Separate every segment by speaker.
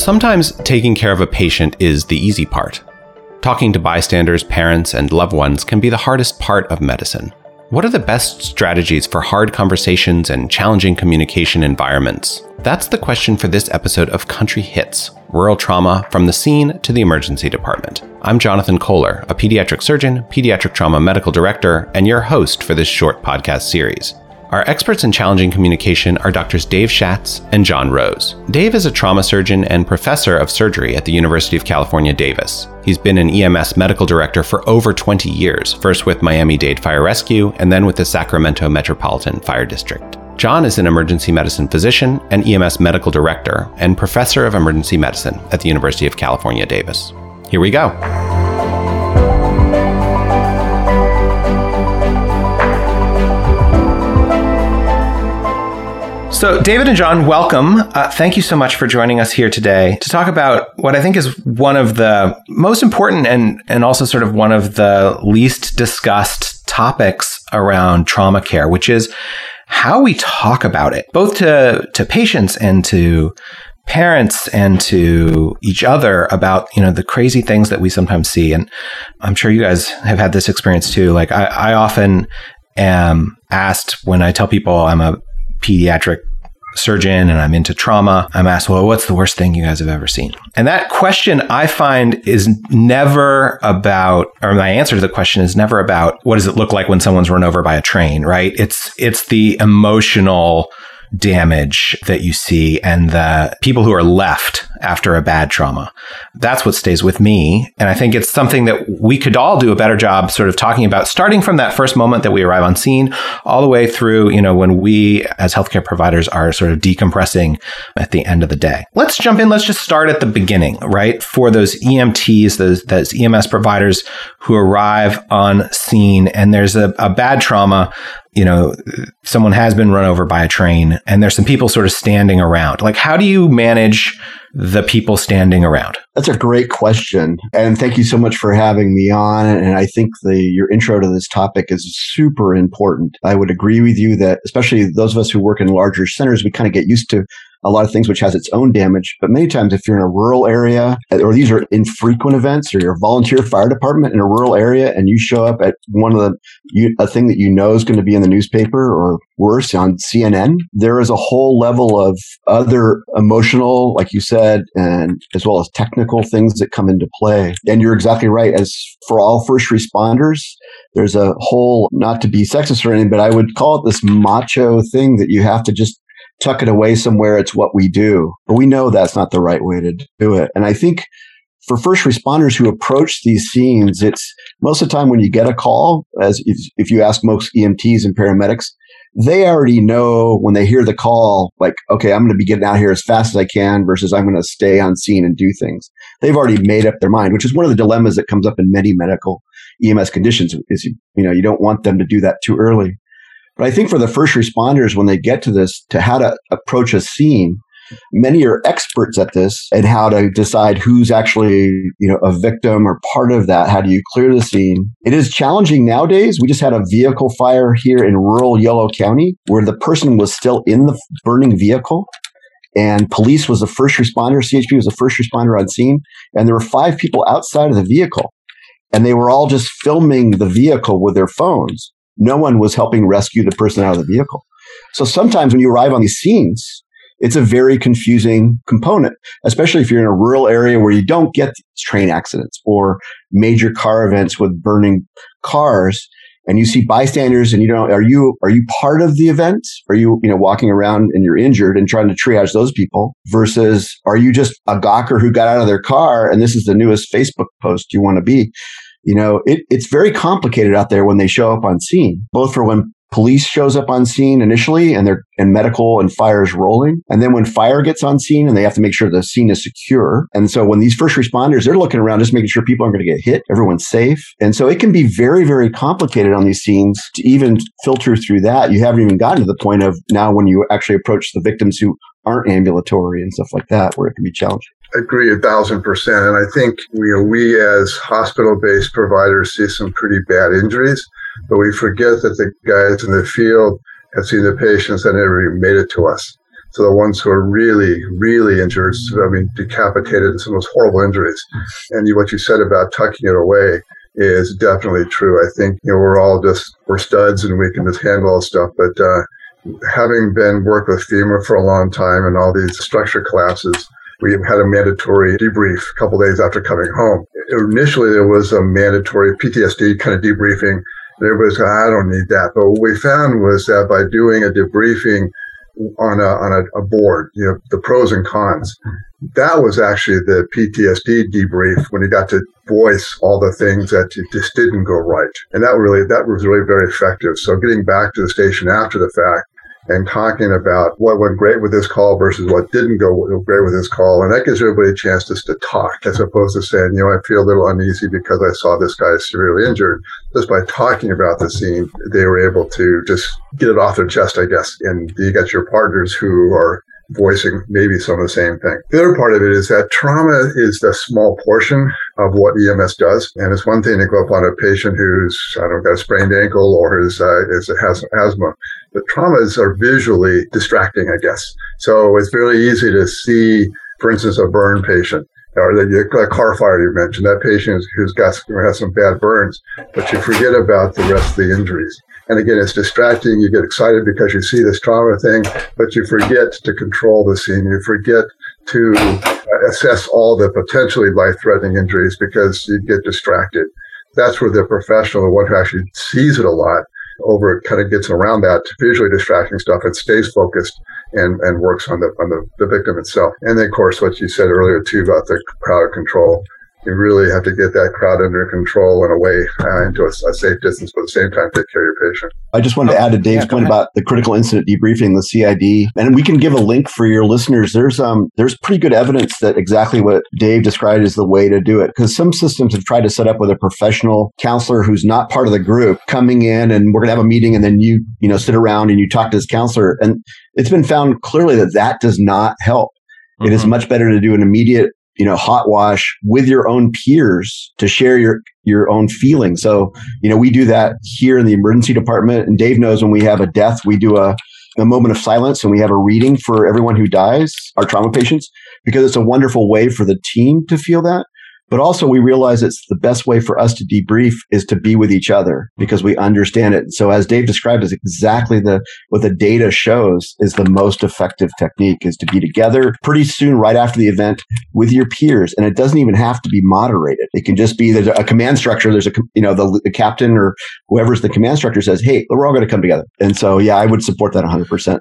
Speaker 1: Sometimes taking care of a patient is the easy part. Talking to bystanders, parents, and loved ones can be the hardest part of medicine. What are the best strategies for hard conversations and challenging communication environments? That's the question for this episode of Country Hits Rural Trauma from the Scene to the Emergency Department. I'm Jonathan Kohler, a pediatric surgeon, pediatric trauma medical director, and your host for this short podcast series. Our experts in challenging communication are doctors Dave Shatz and John Rose. Dave is a trauma surgeon and professor of surgery at the University of California, Davis. He's been an EMS medical director for over 20 years, first with Miami Dade Fire Rescue and then with the Sacramento Metropolitan Fire District. John is an emergency medicine physician and EMS medical director and professor of emergency medicine at the University of California, Davis. Here we go. So, David and John, welcome. Uh, thank you so much for joining us here today to talk about what I think is one of the most important and, and also sort of one of the least discussed topics around trauma care, which is how we talk about it, both to, to patients and to parents and to each other about you know the crazy things that we sometimes see and i'm sure you guys have had this experience too like i, I often am asked when i tell people i'm a pediatric surgeon and I'm into trauma, I'm asked, well, what's the worst thing you guys have ever seen? And that question I find is never about, or my answer to the question is never about what does it look like when someone's run over by a train, right? It's, it's the emotional damage that you see and the people who are left after a bad trauma. That's what stays with me. And I think it's something that we could all do a better job sort of talking about starting from that first moment that we arrive on scene all the way through, you know, when we as healthcare providers are sort of decompressing at the end of the day. Let's jump in. Let's just start at the beginning, right? For those EMTs, those, those EMS providers who arrive on scene and there's a, a bad trauma you know, someone has been run over by a train and there's some people sort of standing around. Like, how do you manage the people standing around?
Speaker 2: That's a great question. And thank you so much for having me on. And I think the your intro to this topic is super important. I would agree with you that especially those of us who work in larger centers, we kind of get used to a lot of things which has its own damage. But many times, if you're in a rural area, or these are infrequent events, or you're a volunteer fire department in a rural area, and you show up at one of the you, a thing that you know is going to be in the newspaper, or worse, on CNN, there is a whole level of other emotional, like you said, and as well as technical things that come into play. And you're exactly right. As for all first responders, there's a whole, not to be sexist or anything, but I would call it this macho thing that you have to just tuck it away somewhere. It's what we do. But we know that's not the right way to do it. And I think for first responders who approach these scenes, it's most of the time when you get a call, as if, if you ask most EMTs and paramedics, they already know when they hear the call, like, okay, I'm going to be getting out here as fast as I can versus I'm going to stay on scene and do things. They've already made up their mind, which is one of the dilemmas that comes up in many medical EMS conditions is, you know, you don't want them to do that too early. But I think for the first responders, when they get to this, to how to approach a scene, many are experts at this and how to decide who's actually you know a victim or part of that. How do you clear the scene? It is challenging nowadays. We just had a vehicle fire here in rural Yolo county where the person was still in the burning vehicle and police was the first responder chp was the first responder on scene. And there were five people outside of the vehicle and they were all just filming the vehicle with their phones no one was helping rescue the person out of the vehicle. So sometimes when you arrive on these scenes, it's a very confusing component, especially if you're in a rural area where you don't get train accidents or major car events with burning cars and you see bystanders and you don't are you are you part of the event are you you know walking around and you're injured and trying to triage those people versus are you just a gawker who got out of their car and this is the newest facebook post you want to be you know, it, it's very complicated out there when they show up on scene, both for when police shows up on scene initially and they're and medical and fire is rolling. And then when fire gets on scene and they have to make sure the scene is secure. And so when these first responders, they're looking around just making sure people aren't going to get hit, everyone's safe. And so it can be very, very complicated on these scenes to even filter through that. You haven't even gotten to the point of now when you actually approach the victims who aren't ambulatory and stuff like that, where it can be challenging
Speaker 3: agree a thousand percent. And I think we, we as hospital based providers see some pretty bad injuries, but we forget that the guys in the field have seen the patients that never made it to us. So the ones who are really, really injured, I mean, decapitated, some of those horrible injuries. And you, what you said about tucking it away is definitely true. I think, you know, we're all just, we're studs and we can just handle all stuff. But, uh, having been worked with FEMA for a long time and all these structure collapses, we had a mandatory debrief a couple days after coming home. Initially, there was a mandatory PTSD kind of debriefing. Everybody's going, I don't need that. But what we found was that by doing a debriefing on a, on a, a board, you know, the pros and cons, that was actually the PTSD debrief when you got to voice all the things that just didn't go right. And that really, that was really very effective. So getting back to the station after the fact and talking about what went great with this call versus what didn't go great with this call. And that gives everybody a chance just to talk as opposed to saying, you know, I feel a little uneasy because I saw this guy severely injured. Just by talking about the scene, they were able to just get it off their chest, I guess. And you got your partners who are voicing maybe some of the same thing. The other part of it is that trauma is the small portion of what EMS does. And it's one thing to go up on a patient who's, I don't know, got a sprained ankle or is, uh, is, has asthma. But traumas are visually distracting, I guess. So it's very easy to see, for instance, a burn patient or the car fire you mentioned, that patient who's got has some bad burns, but you forget about the rest of the injuries. And again, it's distracting. You get excited because you see this trauma thing, but you forget to control the scene. You forget to uh, assess all the potentially life-threatening injuries because you get distracted. That's where the professional, the one who actually sees it a lot, over it kind of gets around that visually distracting stuff and stays focused and, and works on the on the, the victim itself. And then of course what you said earlier too about the crowd control you really have to get that crowd under control and away uh, into a, a, safe distance, but at the same time, take care of your patient.
Speaker 2: I just wanted to add to Dave's yeah, point ahead. about the critical incident debriefing, the CID, and we can give a link for your listeners. There's um there's pretty good evidence that exactly what Dave described is the way to do it because some systems have tried to set up with a professional counselor who's not part of the group coming in and we're gonna have a meeting and then you you know sit around and you talk to this counselor and it's been found clearly that that does not help. It is mm-hmm. much better to do an immediate you know, hot wash with your own peers to share your your own feelings. So, you know, we do that here in the emergency department. And Dave knows when we have a death, we do a, a moment of silence and we have a reading for everyone who dies, our trauma patients, because it's a wonderful way for the team to feel that. But also we realize it's the best way for us to debrief is to be with each other because we understand it. So as Dave described is exactly the, what the data shows is the most effective technique is to be together pretty soon right after the event with your peers. And it doesn't even have to be moderated. It can just be there's a command structure. There's a, you know, the, the captain or whoever's the command structure says, Hey, we're all going to come together. And so, yeah, I would support that 100%.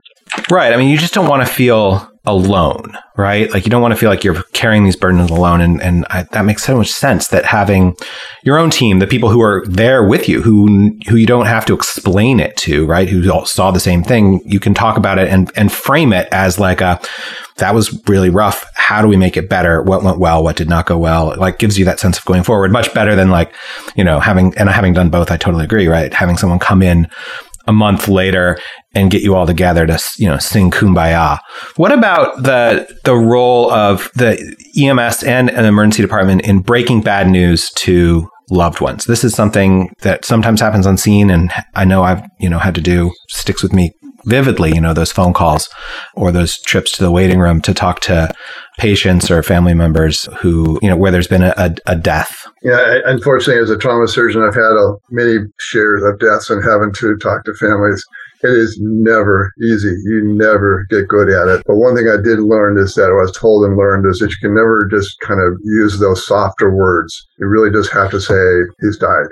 Speaker 1: Right. I mean, you just don't want to feel alone, right? Like you don't want to feel like you're carrying these burdens alone. And, and I, that makes so much sense that having your own team, the people who are there with you, who, who you don't have to explain it to, right? Who all saw the same thing, you can talk about it and, and frame it as like a, that was really rough. How do we make it better? What went well? What did not go well? It like gives you that sense of going forward much better than like, you know, having, and having done both, I totally agree, right? Having someone come in a month later and get you all together to you know sing kumbaya. What about the the role of the EMS and an emergency department in breaking bad news to loved ones? This is something that sometimes happens on scene, and I know I've you know had to do sticks with me vividly. You know those phone calls or those trips to the waiting room to talk to patients or family members who you know where there's been a, a, death
Speaker 3: yeah, unfortunately, as a trauma surgeon, I've had a, many shares of deaths and having to talk to families. It is never easy. You never get good at it. But one thing I did learn is that I was told and learned is that you can never just kind of use those softer words. You really just have to say, he's died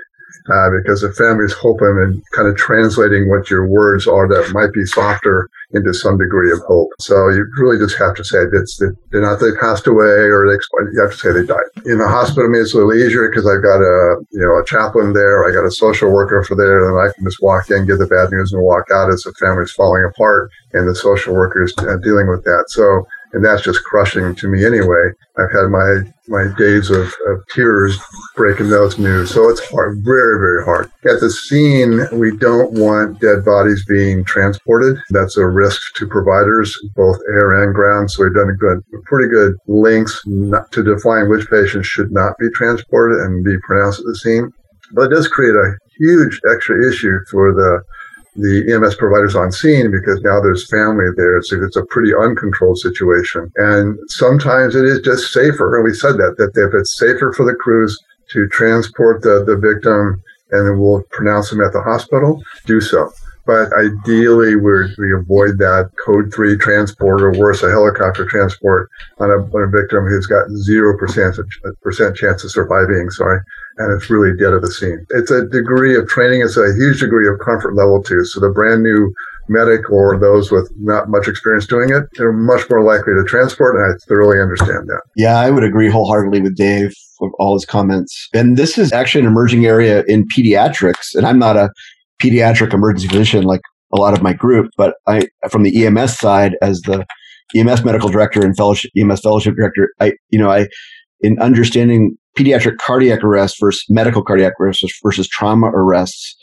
Speaker 3: uh, because the family's hoping and kind of translating what your words are that might be softer into some degree of hope. So you really just have to say it's they're not they passed away or they you have to say they died. In the hospital, it's a little easier because I've got a you know a chaplain there, I got a social worker for there, and I can just walk in, get the bad news, and walk out as the family's falling apart, and the social worker is uh, dealing with that. So and that's just crushing to me anyway. I've had my my days of, of tears breaking those news, so it's hard, very very hard. At the scene, we don't want dead bodies being transported. That's a risk to providers, both air and ground. So we've done a good, pretty good links to define which patients should not be transported and be pronounced at the scene. But it does create a huge extra issue for the the EMS providers on scene because now there's family there. So it's a pretty uncontrolled situation. And sometimes it is just safer. And we said that, that if it's safer for the crews to transport the, the victim and then we'll pronounce them at the hospital, do so. But ideally, we we avoid that code three transport or worse, a helicopter transport on a, on a victim who's got zero percent percent chance of surviving. Sorry, and it's really dead at the scene. It's a degree of training. It's a huge degree of comfort level too. So the brand new medic or those with not much experience doing it, they're much more likely to transport. And I thoroughly understand that.
Speaker 2: Yeah, I would agree wholeheartedly with Dave of all his comments. And this is actually an emerging area in pediatrics. And I'm not a pediatric emergency physician like a lot of my group, but I, from the EMS side, as the EMS medical director and fellowship, EMS fellowship director, I, you know, I, in understanding pediatric cardiac arrest versus medical cardiac arrest versus trauma arrests,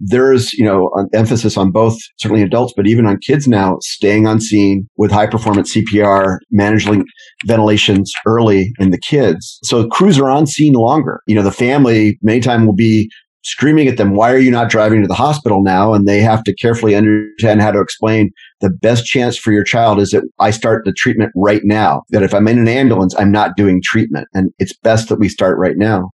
Speaker 2: there's, you know, an emphasis on both, certainly adults, but even on kids now, staying on scene with high performance CPR, managing ventilations early in the kids. So crews are on scene longer. You know, the family many times will be screaming at them, why are you not driving to the hospital now? And they have to carefully understand how to explain the best chance for your child is that I start the treatment right now. That if I'm in an ambulance, I'm not doing treatment. And it's best that we start right now.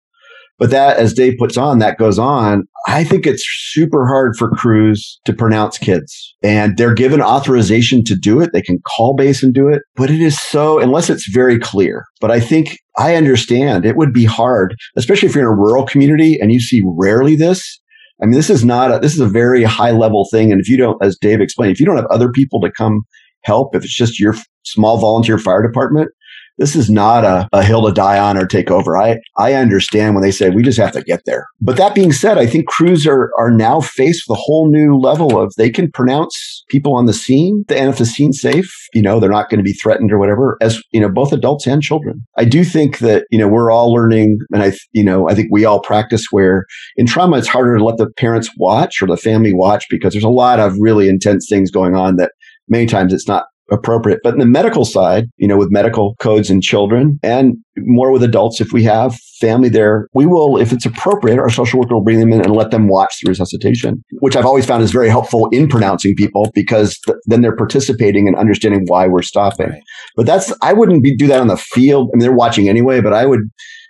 Speaker 2: But that, as Dave puts on, that goes on. I think it's super hard for crews to pronounce kids and they're given authorization to do it. They can call base and do it, but it is so, unless it's very clear. But I think I understand it would be hard, especially if you're in a rural community and you see rarely this. I mean, this is not a, this is a very high level thing. And if you don't, as Dave explained, if you don't have other people to come help, if it's just your small volunteer fire department, this is not a, a hill to die on or take over. I, I understand when they say we just have to get there. But that being said, I think crews are, are now faced with a whole new level of they can pronounce people on the scene, the and if the scene's safe, you know, they're not going to be threatened or whatever, as, you know, both adults and children. I do think that, you know, we're all learning, and I, you know, I think we all practice where in trauma, it's harder to let the parents watch or the family watch because there's a lot of really intense things going on that many times it's not appropriate. But in the medical side, you know, with medical codes in children and more with adults, if we have family there, we will, if it's appropriate, our social worker will bring them in and let them watch the resuscitation, which I've always found is very helpful in pronouncing people because th- then they're participating and understanding why we're stopping. Right. But that's, I wouldn't be, do that on the field. I mean, they're watching anyway, but I would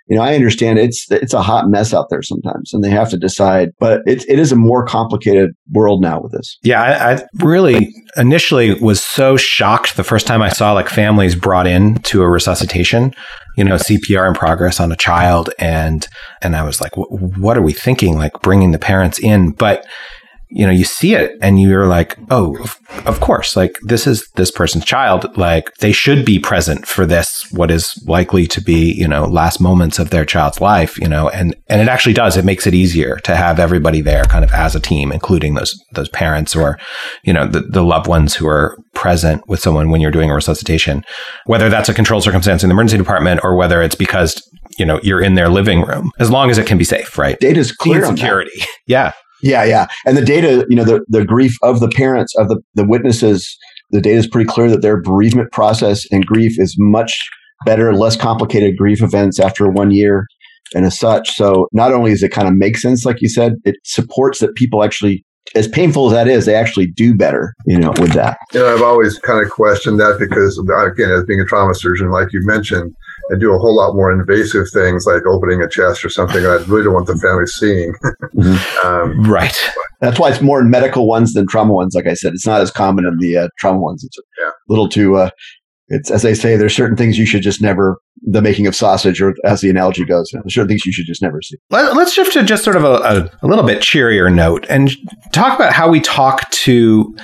Speaker 2: you know, I understand it's it's a hot mess out there sometimes, and they have to decide. But it it is a more complicated world now with this.
Speaker 1: Yeah, I, I, really initially was so shocked the first time I saw like families brought in to a resuscitation, you know, CPR in progress on a child, and and I was like, what are we thinking? Like bringing the parents in, but you know, you see it and you're like, oh, of course, like this is this person's child. Like they should be present for this, what is likely to be, you know, last moments of their child's life, you know, and, and it actually does. It makes it easier to have everybody there kind of as a team, including those, those parents or, you know, the, the loved ones who are present with someone when you're doing a resuscitation, whether that's a controlled circumstance in the emergency department or whether it's because you know you're in their living room as long as it can be safe right
Speaker 2: data's clear
Speaker 1: security yeah
Speaker 2: yeah, yeah. And the data, you know, the, the grief of the parents, of the, the witnesses, the data is pretty clear that their bereavement process and grief is much better, less complicated grief events after one year and as such. So not only does it kind of make sense, like you said, it supports that people actually as painful as that is, they actually do better, you know, with that.
Speaker 3: Know, I've always kind of questioned that because, again, as being a trauma surgeon, like you mentioned, and do a whole lot more invasive things like opening a chest or something I really don't want the family seeing.
Speaker 1: mm-hmm. um, right.
Speaker 2: That's why it's more in medical ones than trauma ones. Like I said, it's not as common in the uh, trauma ones. It's a yeah. little too. Uh, it's as they say, there's certain things you should just never. The making of sausage, or as the analogy goes, there's certain things you should just never see.
Speaker 1: Let, us shift to just sort of a, a, a little bit cheerier note and talk about how we talk to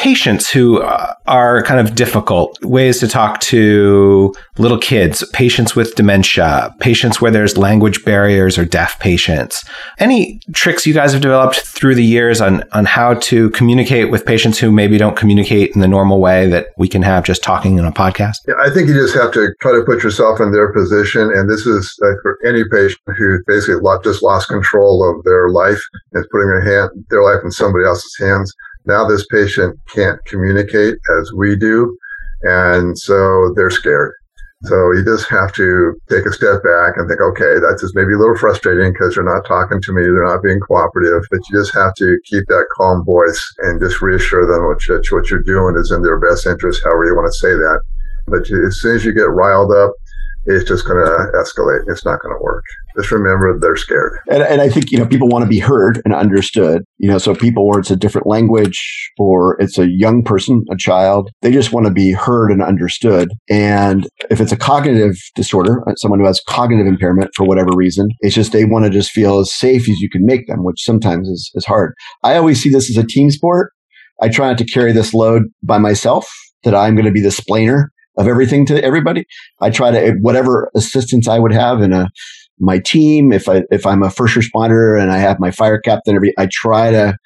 Speaker 1: patients who uh, are kind of difficult, ways to talk to little kids, patients with dementia, patients where there's language barriers or deaf patients. Any tricks you guys have developed through the years on, on how to communicate with patients who maybe don't communicate in the normal way that we can have just talking in a podcast?
Speaker 3: Yeah, I think you just have to try to put yourself in their position. And this is like for any patient who basically just lost control of their life and putting their hand, their life in somebody else's hands now this patient can't communicate as we do. And so they're scared. So you just have to take a step back and think, okay, that's just maybe a little frustrating because they're not talking to me, they're not being cooperative, but you just have to keep that calm voice and just reassure them you, what you're doing is in their best interest, however you want to say that. But as soon as you get riled up, it's just going to escalate. It's not going to work. Just remember they're scared.
Speaker 2: And, and, I think, you know, people want to be heard and understood, you know, so people where it's a different language or it's a young person, a child, they just want to be heard and understood. And if it's a cognitive disorder, uh, someone who has cognitive impairment for whatever reason, it's just they want to just feel as safe as you can make them, which sometimes is, is hard. I always see this as a team sport. I try not to carry this load by myself, that I'm going to be the splainer of everything to everybody. I try to whatever assistance I would have in a my team. If I if I'm a first responder and I have my fire captain, every I try to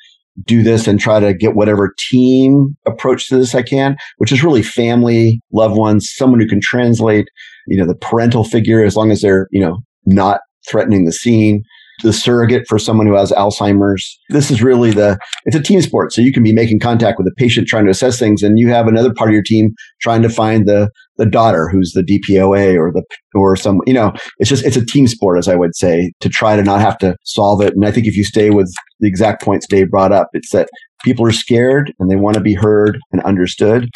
Speaker 2: do this and try to get whatever team approach to this I can, which is really family, loved ones, someone who can translate. You know, the parental figure, as long as they're you know not threatening the scene the surrogate for someone who has Alzheimer's. This is really the, it's a team sport. So you can be making contact with a patient trying to assess things and you have another part of your team trying to find the, the daughter who's the DPOA or the, or some, you know, it's just, it's a team sport, as I would say, to try to not have to solve it. And I think if you stay with the exact points Dave brought up, it's that people are scared and they want to be heard and understood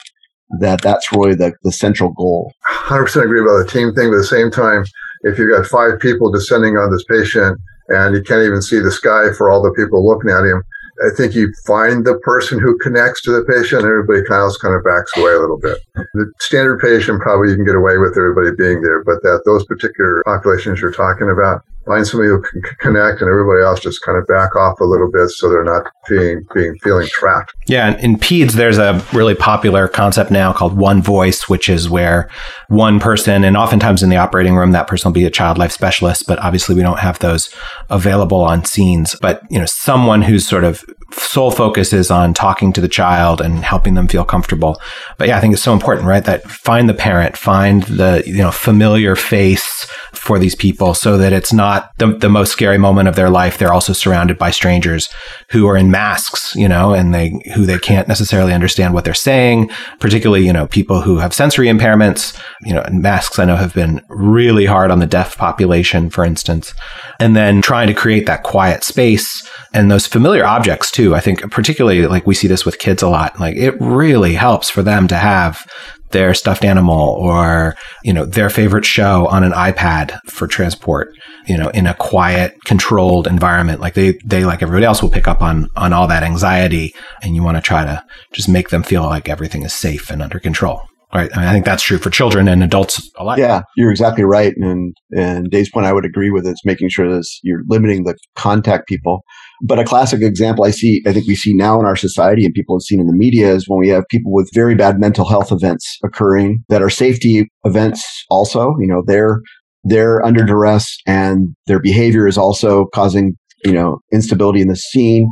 Speaker 2: that that's really the, the central goal.
Speaker 3: 100% agree about the team thing, but at the same time, if you've got five people descending on this patient and you can't even see the sky for all the people looking at him. I think you find the person who connects to the patient, and everybody of kind of backs away a little bit. The standard patient probably you can get away with everybody being there, but that those particular populations you're talking about, find somebody who can connect and everybody else just kind of back off a little bit so they're not being being feeling trapped.
Speaker 1: Yeah, and in peds there's a really popular concept now called one voice, which is where one person and oftentimes in the operating room that person will be a child life specialist, but obviously we don't have those available on scenes, but you know someone who's sort of sole focus is on talking to the child and helping them feel comfortable. But yeah, I think it's so important, right? That find the parent, find the, you know, familiar face for these people so that it's not the, the most scary moment of their life. They're also surrounded by strangers who are in masks, you know, and they, who they can't necessarily understand what they're saying, particularly, you know, people who have sensory impairments, you know, and masks I know have been really hard on the deaf population, for instance. And then trying to create that quiet space and those familiar objects too. I think particularly like we see this with kids a lot. Like it really helps for them to have their stuffed animal or, you know, their favorite show on an iPad for transport, you know, in a quiet, controlled environment. Like they, they, like everybody else will pick up on, on all that anxiety and you want to try to just make them feel like everything is safe and under control. Right. I, mean, I think that's true for children and adults alike.
Speaker 2: Yeah, you're exactly right. And and Dave's point I would agree with is making sure that you're limiting the contact people. But a classic example I see, I think we see now in our society and people have seen in the media is when we have people with very bad mental health events occurring that are safety events also, you know, they're they're under duress and their behavior is also causing, you know, instability in the scene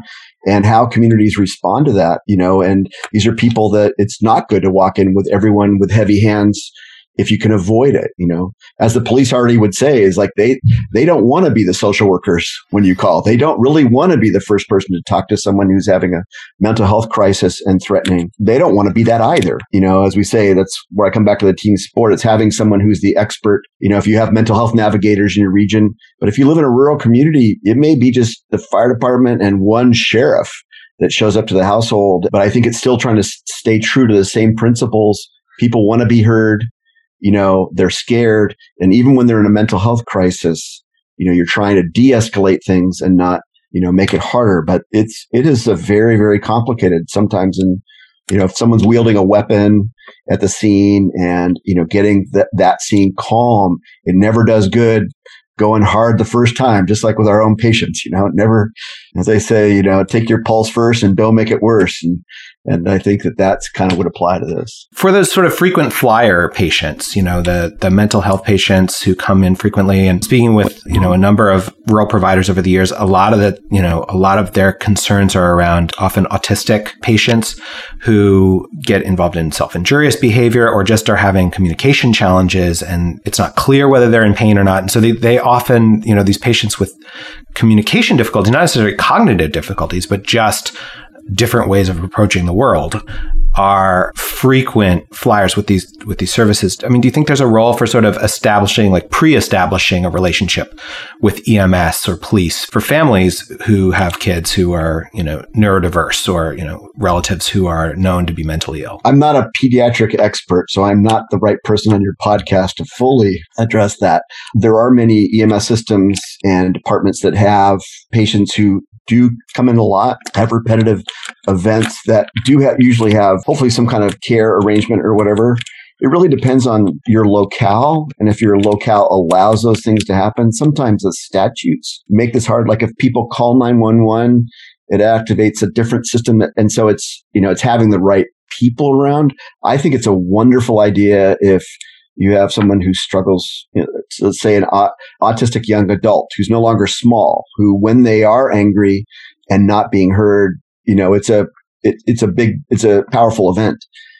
Speaker 2: and how communities respond to that, you know, and these are people that it's not good to walk in with everyone with heavy hands if you can avoid it, you know, as the police already would say, is like they they don't want to be the social workers when you call. They don't really want to be the first person to talk to someone who's having a mental health crisis and threatening. They don't want to be that either. You know, as we say, that's where I come back to the team sport. It's having someone who's the expert. You know, if you have mental health navigators in your region, but if you live in a rural community, it may be just the fire department and one sheriff that shows up to the household. But I think it's still trying to stay true to the same principles. People want to be heard you know, they're scared. And even when they're in a mental health crisis, you know, you're trying to de-escalate things and not, you know, make it harder. But it's, it is a very, very complicated sometimes. And, you know, if someone's wielding a weapon at the scene and, you know, getting that, that scene calm, it never does good going hard the first time, just like with our own patients, you know, never, as they say, you know, take your pulse first and don't make it worse. And, and I think that that's kind of would apply to this.
Speaker 1: For those sort of frequent flyer patients, you know, the, the mental health patients who come in frequently and speaking with, you know, a number of rural providers over the years, a lot of the, you know, a lot of their concerns are around often autistic patients who get involved in self-injurious behavior or just are having communication challenges and it's not clear whether they're in pain or not. And so they, they often, you know, these patients with communication difficulties, not necessarily cognitive difficulties, but just different ways of approaching the world are frequent flyers with these with these services. I mean, do you think there's a role for sort of establishing like pre-establishing a relationship with EMS or police for families who have kids who are, you know, neurodiverse or, you know, relatives who are known to be mentally ill?
Speaker 2: I'm not a pediatric expert, so I'm not the right person on your podcast to fully address that. There are many EMS systems and departments that have patients who do come in a lot, have repetitive events that do have, usually have hopefully some kind of care arrangement or whatever. It really depends on your locale. And if your locale allows those things to happen, sometimes the statutes make this hard. Like if people call 911, it activates a different system. And so it's, you know, it's having the right people around. I think it's a wonderful idea if you have someone who struggles, you know, let's say an autistic young adult who's no longer small, who when they are angry and not being heard, you know, it's a, it, it's a big, it's a powerful event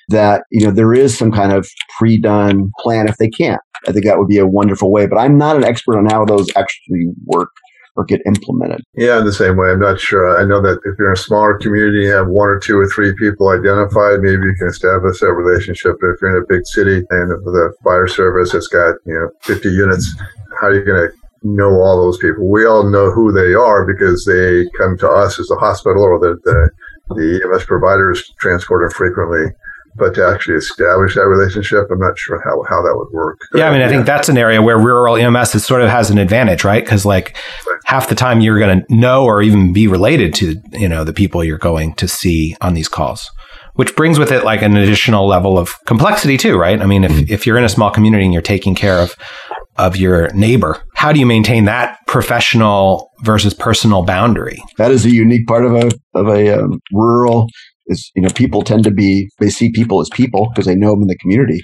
Speaker 2: that, you know, there is some kind of pre-done plan if they can't. I think that would be a wonderful way, but I'm not an expert on how those actually work or get implemented.
Speaker 3: Yeah, in the same way. I'm not sure. I know that if you're in a smaller community, you have one or two or three people identified, maybe you can establish that relationship. But if you're in a big city and the fire service has got, you know, 50 units, how are you going to know all those people? We all know who they are because they come to us as the hospital or the, the, the EMS providers transport them frequently but to actually establish that relationship, I'm not sure how, how that would work.
Speaker 1: Yeah, I mean, I think that's an area where rural EMS is sort of has an advantage, right? Because like right. half the time you're going to know or even be related to, you know, the people you're going to see on these calls. Which brings with it like an additional level of complexity too, right? I mean, if, mm-hmm. if you're in a small community and you're taking care of of your neighbor, how do you maintain that professional versus personal boundary?
Speaker 2: That is a unique part of a of a um, rural is you know people tend to be they see people as people because they know them in the community.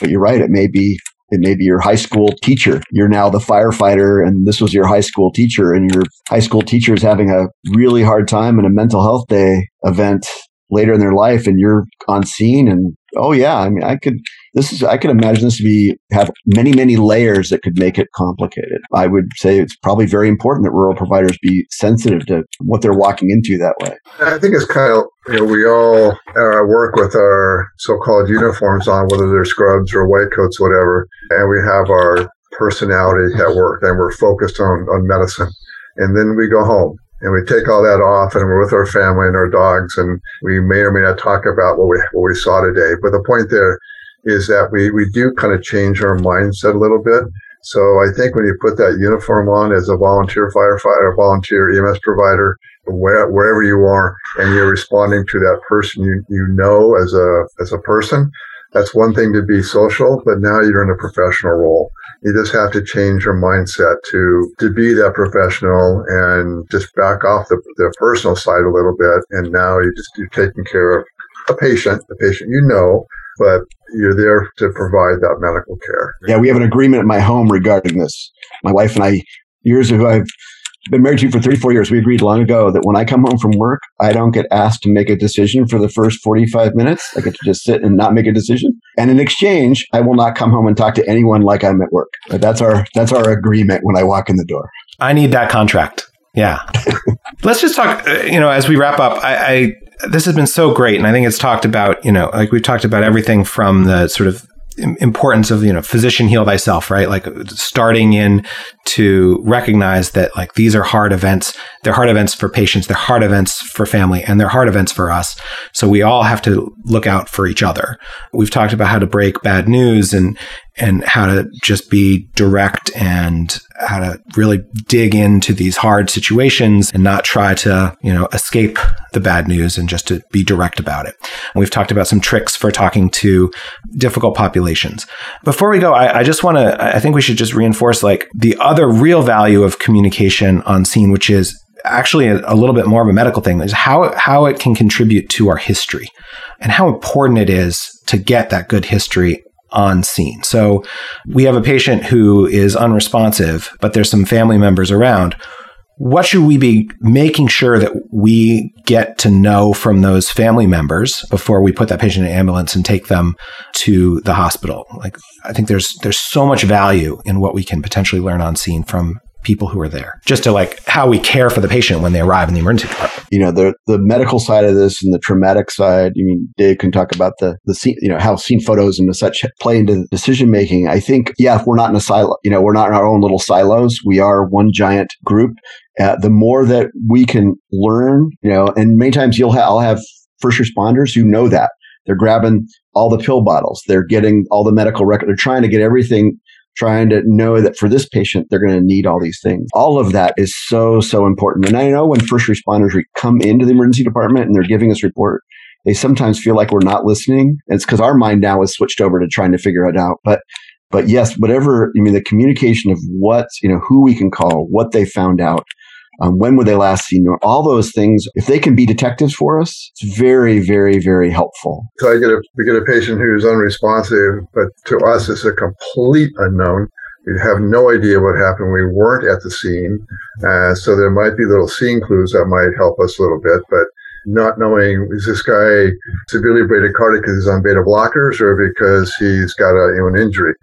Speaker 2: But you're right it may be it may be your high school teacher. You're now the firefighter and this was your high school teacher and your high school teacher is having a really hard time in a mental health day event later in their life and you're on scene and oh yeah i mean i could this is i could imagine this to be have many many layers that could make it complicated. I would say it's probably very important that rural providers be sensitive to what they're walking into that way.
Speaker 3: I think it's kind of you know we all uh, work with our so-called uniforms on whether they're scrubs or white coats whatever and we have our personality at work and we're focused on on medicine. And then we go home and we take all that off and we're with our family and our dogs and we may or may not talk about what we what we saw today. But the point there is that we we do kind of change our mindset a little bit. So i think when you put that uniform on as a volunteer firefighter volunteer ems provider where, wherever you are and you're responding to that person you you know as a as a person that's one thing to be social but now you're in a professional role you just have to change your mindset to to be that professional and just back off the, the personal side a little bit. And now you just you're taking care of a patient, the patient you know, but you're there to provide that medical care.
Speaker 2: Yeah, we have an agreement at my home regarding this. My wife and I, years ago, I've been married to you for 34 years. We agreed long ago that when I come home from work, I don't get asked to make a decision for the first 45 minutes. I get to just sit and not make a decision. And in exchange, I will not come home and talk to anyone like I'm at work. That's our that's our agreement when I walk in the door.
Speaker 1: I need that contract. Yeah. Let's just talk. Uh, you know, as we wrap up, I, I this has been so great, and I think it's talked about. You know, like we've talked about everything from the sort of importance of you know physician heal thyself right? Like starting in to recognize that like these are hard events. They're hard events for patients. They're hard events for family and they're hard events for us. So we all have to look out for each other. We've talked about how to break bad news and and how to just be direct and how to really dig into these hard situations and not try to, you know, escape the bad news and just to be direct about it. And we've talked about some tricks for talking to difficult populations. Before we go, I, I just want to, I think we should just reinforce like the other real value of communication on scene, which is actually a, a, little bit more of a medical thing is how how it can contribute to our history and how important it is to get that good history on scene. So we have a patient who is unresponsive, but there's some family members around. What should we be making sure that we get to know from those family members before we put that patient in an ambulance and take them to the hospital? Like I think there's there's so much value in what we can potentially learn on scene from people who are there, just to like how we care for the patient when they arrive in the emergency department.
Speaker 2: You know, the the medical side of this and the traumatic side. I mean, Dave can talk about the the scene, you know, how scene photos and such play into decision making. I think, yeah, if we're not in a silo. You know, we're not in our own little silos. We are one giant group. Uh, the more that we can learn, you know, and many times you'll have I'll have first responders who know that they're grabbing all the pill bottles. They're getting all the medical record. They're trying to get everything trying to know that for this patient, they're going to need all these things. All of that is so, so important. And I know when first responders come into the emergency department and they're giving us report, they sometimes feel like we're not listening. It's because our mind now is switched over to trying to figure it out. But but yes, whatever, I mean, the communication of what, you know, who we can call, what they found out, um, when were they last seen? All those things, if they can be detectives for us, it's very, very, very helpful.
Speaker 3: So I get a we get a patient who's unresponsive, but to us it's a complete unknown. We have no idea what happened. We weren't at the scene, uh, so there might be little scene clues that might help us a little bit, but not knowing is this guy severely bradycardic because he's on beta blockers or because he's got a, you know, an injury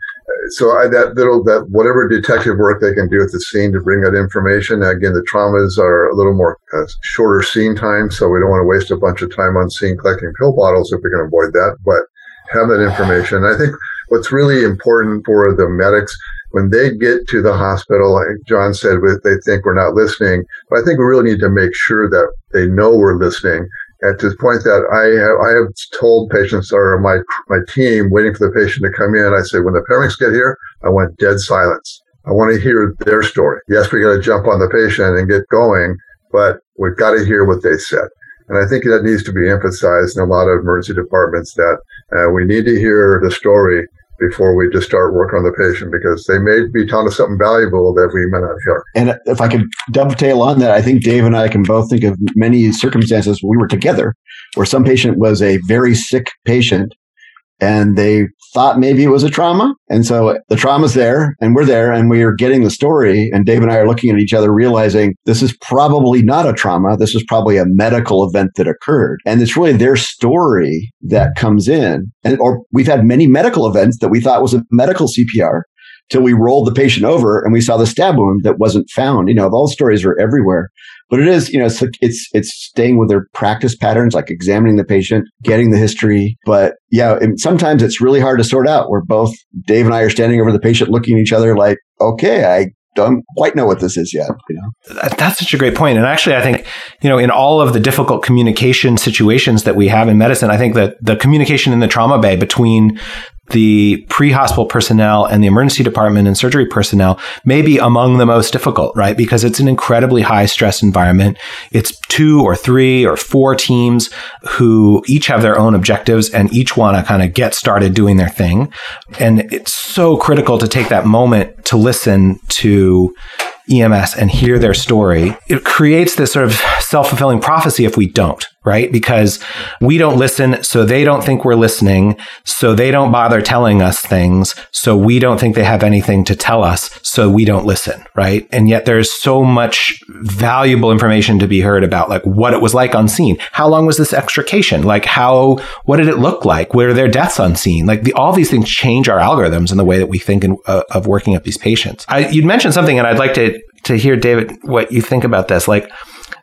Speaker 3: so I, that little that whatever detective work they can do at the scene to bring that information. Again, the traumas are a little more uh, shorter scene time, so we don't want to waste a bunch of time on scene collecting pill bottles if we can avoid that. But have that information. I think what's really important for the medics when they get to the hospital, like John said, they think we're not listening. But I think we really need to make sure that they know we're listening and to the point that I have, I have told patients or my my team waiting for the patient to come in, I say when the parents get here, I want dead silence. I want to hear their story. Yes, we got to jump on the patient and get going, but we've got to hear what they said. And I think that needs to be emphasized in a lot of emergency departments that uh, we need to hear the story before we just start working on the patient because they may be telling us something valuable that we may not hear.
Speaker 2: And if I could dovetail on that, I think Dave and I can both think of many circumstances we were together where some patient was a very sick patient and they thought maybe it was a trauma. And so the trauma's there and we're there and we are getting the story. And Dave and I are looking at each other, realizing this is probably not a trauma. This is probably a medical event that occurred. And it's really their story that comes in. And, or we've had many medical events that we thought was a medical CPR till we rolled the patient over and we saw the stab wound that wasn't found. You know, those stories are everywhere. But it is, you know, it's it's it's staying with their practice patterns, like examining the patient, getting the history. But yeah, sometimes it's really hard to sort out. Where both Dave and I are standing over the patient, looking at each other, like, okay, I don't quite know what this is yet. You know,
Speaker 1: that's such a great point. And actually, I think you know, in all of the difficult communication situations that we have in medicine, I think that the communication in the trauma bay between the pre-hospital personnel and the emergency department and surgery personnel may be among the most difficult, right? Because it's an incredibly high stress environment. It's two or three or four teams who each have their own objectives and each want to kind of get started doing their thing. And it's so critical to take that moment to listen to EMS and hear their story, it creates this sort of self fulfilling prophecy if we don't, right? Because we don't listen, so they don't think we're listening, so they don't bother telling us things, so we don't think they have anything to tell us, so we don't listen, right? And yet there's so much valuable information to be heard about, like what it was like on scene. How long was this extrication? Like how, what did it look like? Were there deaths on scene? Like the, all these things change our algorithms and the way that we think in, uh, of working up these patients. I, you'd mentioned something, and I'd like to to hear, David, what you think about this. Like,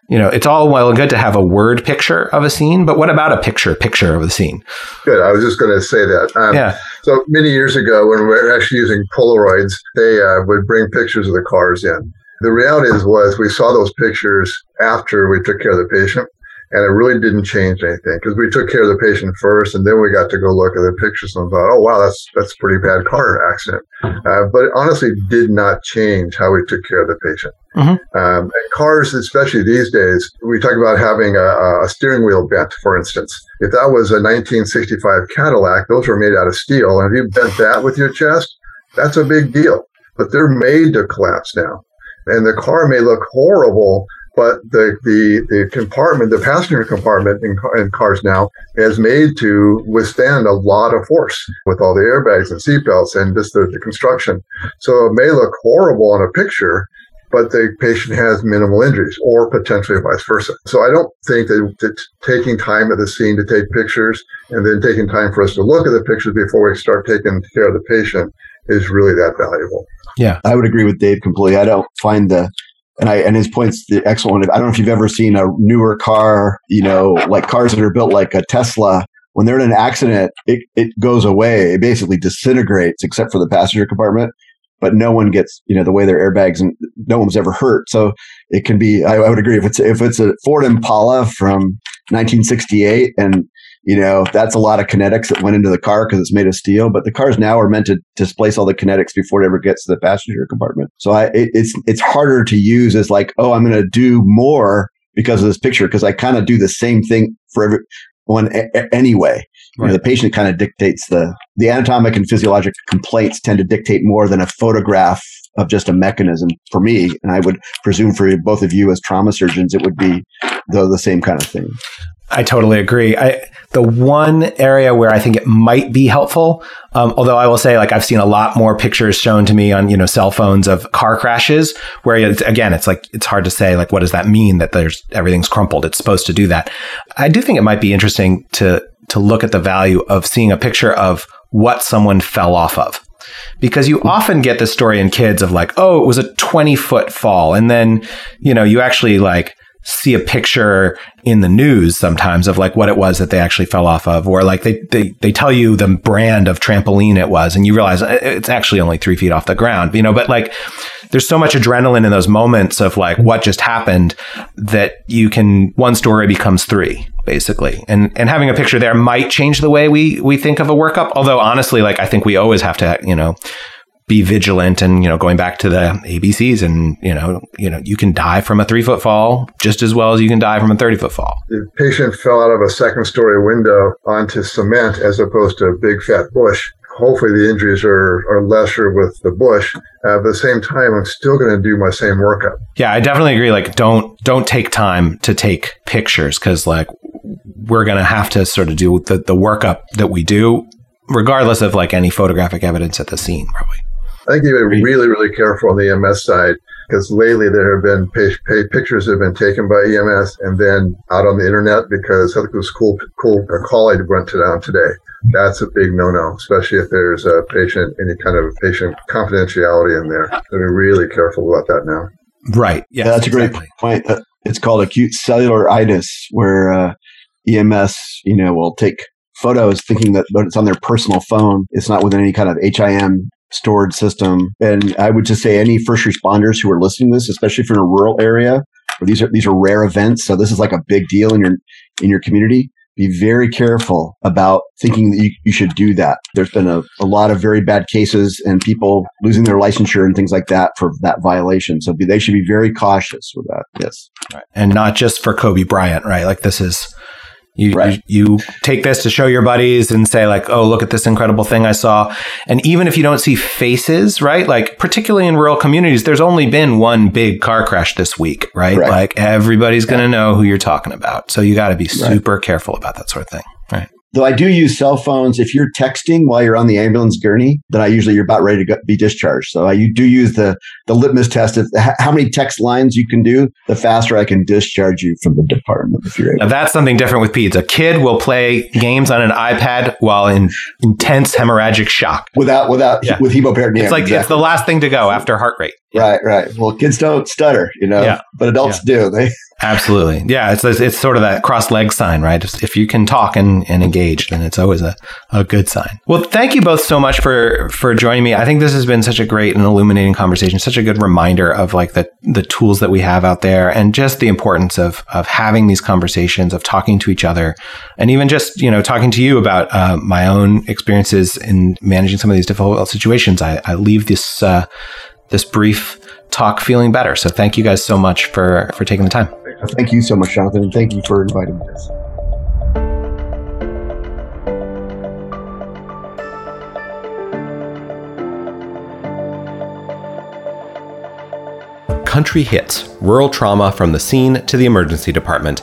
Speaker 1: you know, it's all well and good to have a word picture of a scene, but what about a picture picture of the scene?
Speaker 3: Good. I was just going to say that.
Speaker 1: Um, yeah.
Speaker 3: So many years ago, when we were actually using Polaroids, they uh, would bring pictures of the cars in. The reality is, was we saw those pictures after we took care of the patient and it really didn't change anything because we took care of the patient first, and then we got to go look at the pictures and thought, "Oh wow, that's that's a pretty bad car accident." Uh, but it honestly did not change how we took care of the patient. Mm-hmm. Um, and cars, especially these days, we talk about having a, a, steering wheel bent, for instance. If that was a 1965 Cadillac, those were made out of steel, and if you bent that with your chest, that's a big deal. But they're made to collapse now, and the car may look horrible but the, the, the compartment, the passenger compartment in, in, cars now is made to withstand a lot of force with all the airbags and seatbelts and just the, the construction. So it may look horrible on a picture, but the patient has minimal injuries or potentially vice versa. So I don't think that, that, taking time at the scene to take pictures and then taking time for us to look at the pictures before we start taking care of the patient is really that valuable.
Speaker 1: Yeah.
Speaker 2: I would agree with Dave completely. I don't find the and I and his points the excellent. I don't know if you've ever seen a newer car, you know, like cars that are built like a Tesla. When they're in an accident, it, it goes away. It basically disintegrates, except for the passenger compartment. But no one gets, you know, the way their airbags and no one's ever hurt. So it can be. I, I would agree if it's if it's a Ford Impala from 1968 and you know that's a lot of kinetics that went into the car because it's made of steel but the cars now are meant to displace all the kinetics before it ever gets to the passenger compartment so I, it, it's it's harder to use as like oh i'm going to do more because of this picture because i kind of do the same thing for everyone a- anyway right. you know, the patient kind of dictates the the anatomic and physiologic complaints tend to dictate more than a photograph of just a mechanism for me and i would presume for both of you as trauma surgeons it would be the, the same kind of thing
Speaker 1: I totally agree. I, the one area where I think it might be helpful, um, although I will say, like I've seen a lot more pictures shown to me on you know cell phones of car crashes, where it's, again, it's like it's hard to say like what does that mean that there's everything's crumpled. It's supposed to do that. I do think it might be interesting to to look at the value of seeing a picture of what someone fell off of because you often get this story in kids of like, oh, it was a 20 foot fall. And then, you know, you actually like see a picture in the news sometimes of like what it was that they actually fell off of, or like they, they, they tell you the brand of trampoline it was, and you realize uh, it's actually only three feet off the ground, you know, but like there's so much adrenaline in those moments of like what just happened that you can, one story becomes three basically. And, and having a picture there might change the way we, we think of a workup. Although honestly, like I think we always have to, you know, be vigilant and you know going back to the ABCs and you know you know you can die from a three foot fall just as well as you can die from a thirty foot fall.
Speaker 3: The patient fell out of a second story window onto cement as opposed to a big fat bush. Hopefully the injuries are, are lesser with the bush. at the same time, I'm still going to do my same workup.
Speaker 1: Yeah, I definitely agree. Like, don't don't take time to take pictures because like we're going to have to sort of do the, the workup that we do regardless of like any photographic evidence at the scene, probably.
Speaker 3: I think you have to be really, really careful on the EMS side because lately there have been pay, pay pictures that have been taken by EMS and then out on the internet because I think it was cool, cool a call I went to down today. That's a big no-no, especially if there's a patient, any kind of patient confidentiality in there. So be really careful about that now.
Speaker 1: Right.
Speaker 2: Yeah, that's exactly. a great point. Uh, it's called acute cellular itis, where uh, EMS, you know, will take photos thinking that it's on their personal phone. It's not within any kind of HIM stored system. And I would just say any first responders who are listening to this, especially if you're in a rural area these are these are rare events, so this is like a big deal in your in your community. Be very careful about thinking that you, you should do that. There's been a, a lot of very bad cases and people losing their licensure and things like that for that violation. So be, they should be very cautious with that. Yes.
Speaker 1: Right. And not just for Kobe Bryant, right? Like this is you, right. you, you take this to show your buddies and say like, "Oh, look at this incredible thing I saw." And even if you don't see faces, right? Like particularly in rural communities, there's only been one big car crash this week, right? right. Like everybody's going to know who you're talking about. So you got to be super right. careful about that sort of thing. Right.
Speaker 2: Though I do use cell phones. If you're texting while you're on the ambulance gurney, then I usually you're about ready to go, be discharged. So I do use the the litmus test of how many text lines you can do. The faster I can discharge you from the department. If you're able.
Speaker 1: Now that's something different with peds. A kid will play games on an iPad while in intense hemorrhagic shock
Speaker 2: without without yeah. with hemoperitoneum.
Speaker 1: It's like exactly. it's the last thing to go after heart rate.
Speaker 2: Right, right. Well, kids don't stutter, you know, yeah. but adults yeah. do. They
Speaker 1: Absolutely. Yeah. It's, it's sort of that cross leg sign, right? If you can talk and, and engage, then it's always a, a good sign. Well, thank you both so much for, for joining me. I think this has been such a great and illuminating conversation, such a good reminder of like the, the tools that we have out there and just the importance of, of having these conversations, of talking to each other and even just, you know, talking to you about uh, my own experiences in managing some of these difficult situations. I, I leave this, uh, this brief talk feeling better. So thank you guys so much for, for taking the time.
Speaker 2: Thank you so much, Jonathan, and thank you for inviting me.
Speaker 1: Country Hits Rural Trauma from the Scene to the Emergency Department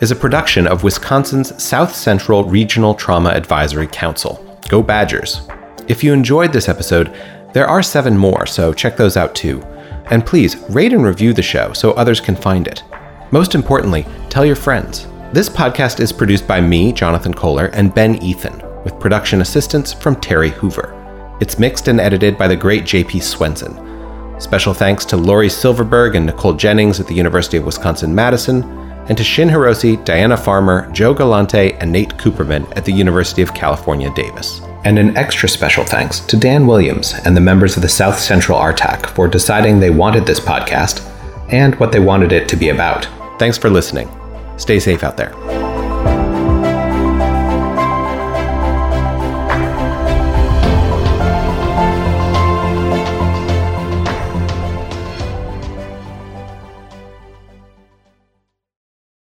Speaker 1: is a production of Wisconsin's South Central Regional Trauma Advisory Council. Go Badgers! If you enjoyed this episode, there are seven more, so check those out too. And please rate and review the show so others can find it. Most importantly, tell your friends. This podcast is produced by me, Jonathan Kohler, and Ben Ethan, with production assistance from Terry Hoover. It's mixed and edited by the great J.P. Swenson. Special thanks to Laurie Silverberg and Nicole Jennings at the University of Wisconsin Madison, and to Shin Hirose, Diana Farmer, Joe Galante, and Nate Kuppermann at the University of California, Davis. And an extra special thanks to Dan Williams and the members of the South Central RTAC for deciding they wanted this podcast and what they wanted it to be about. Thanks for listening. Stay safe out there.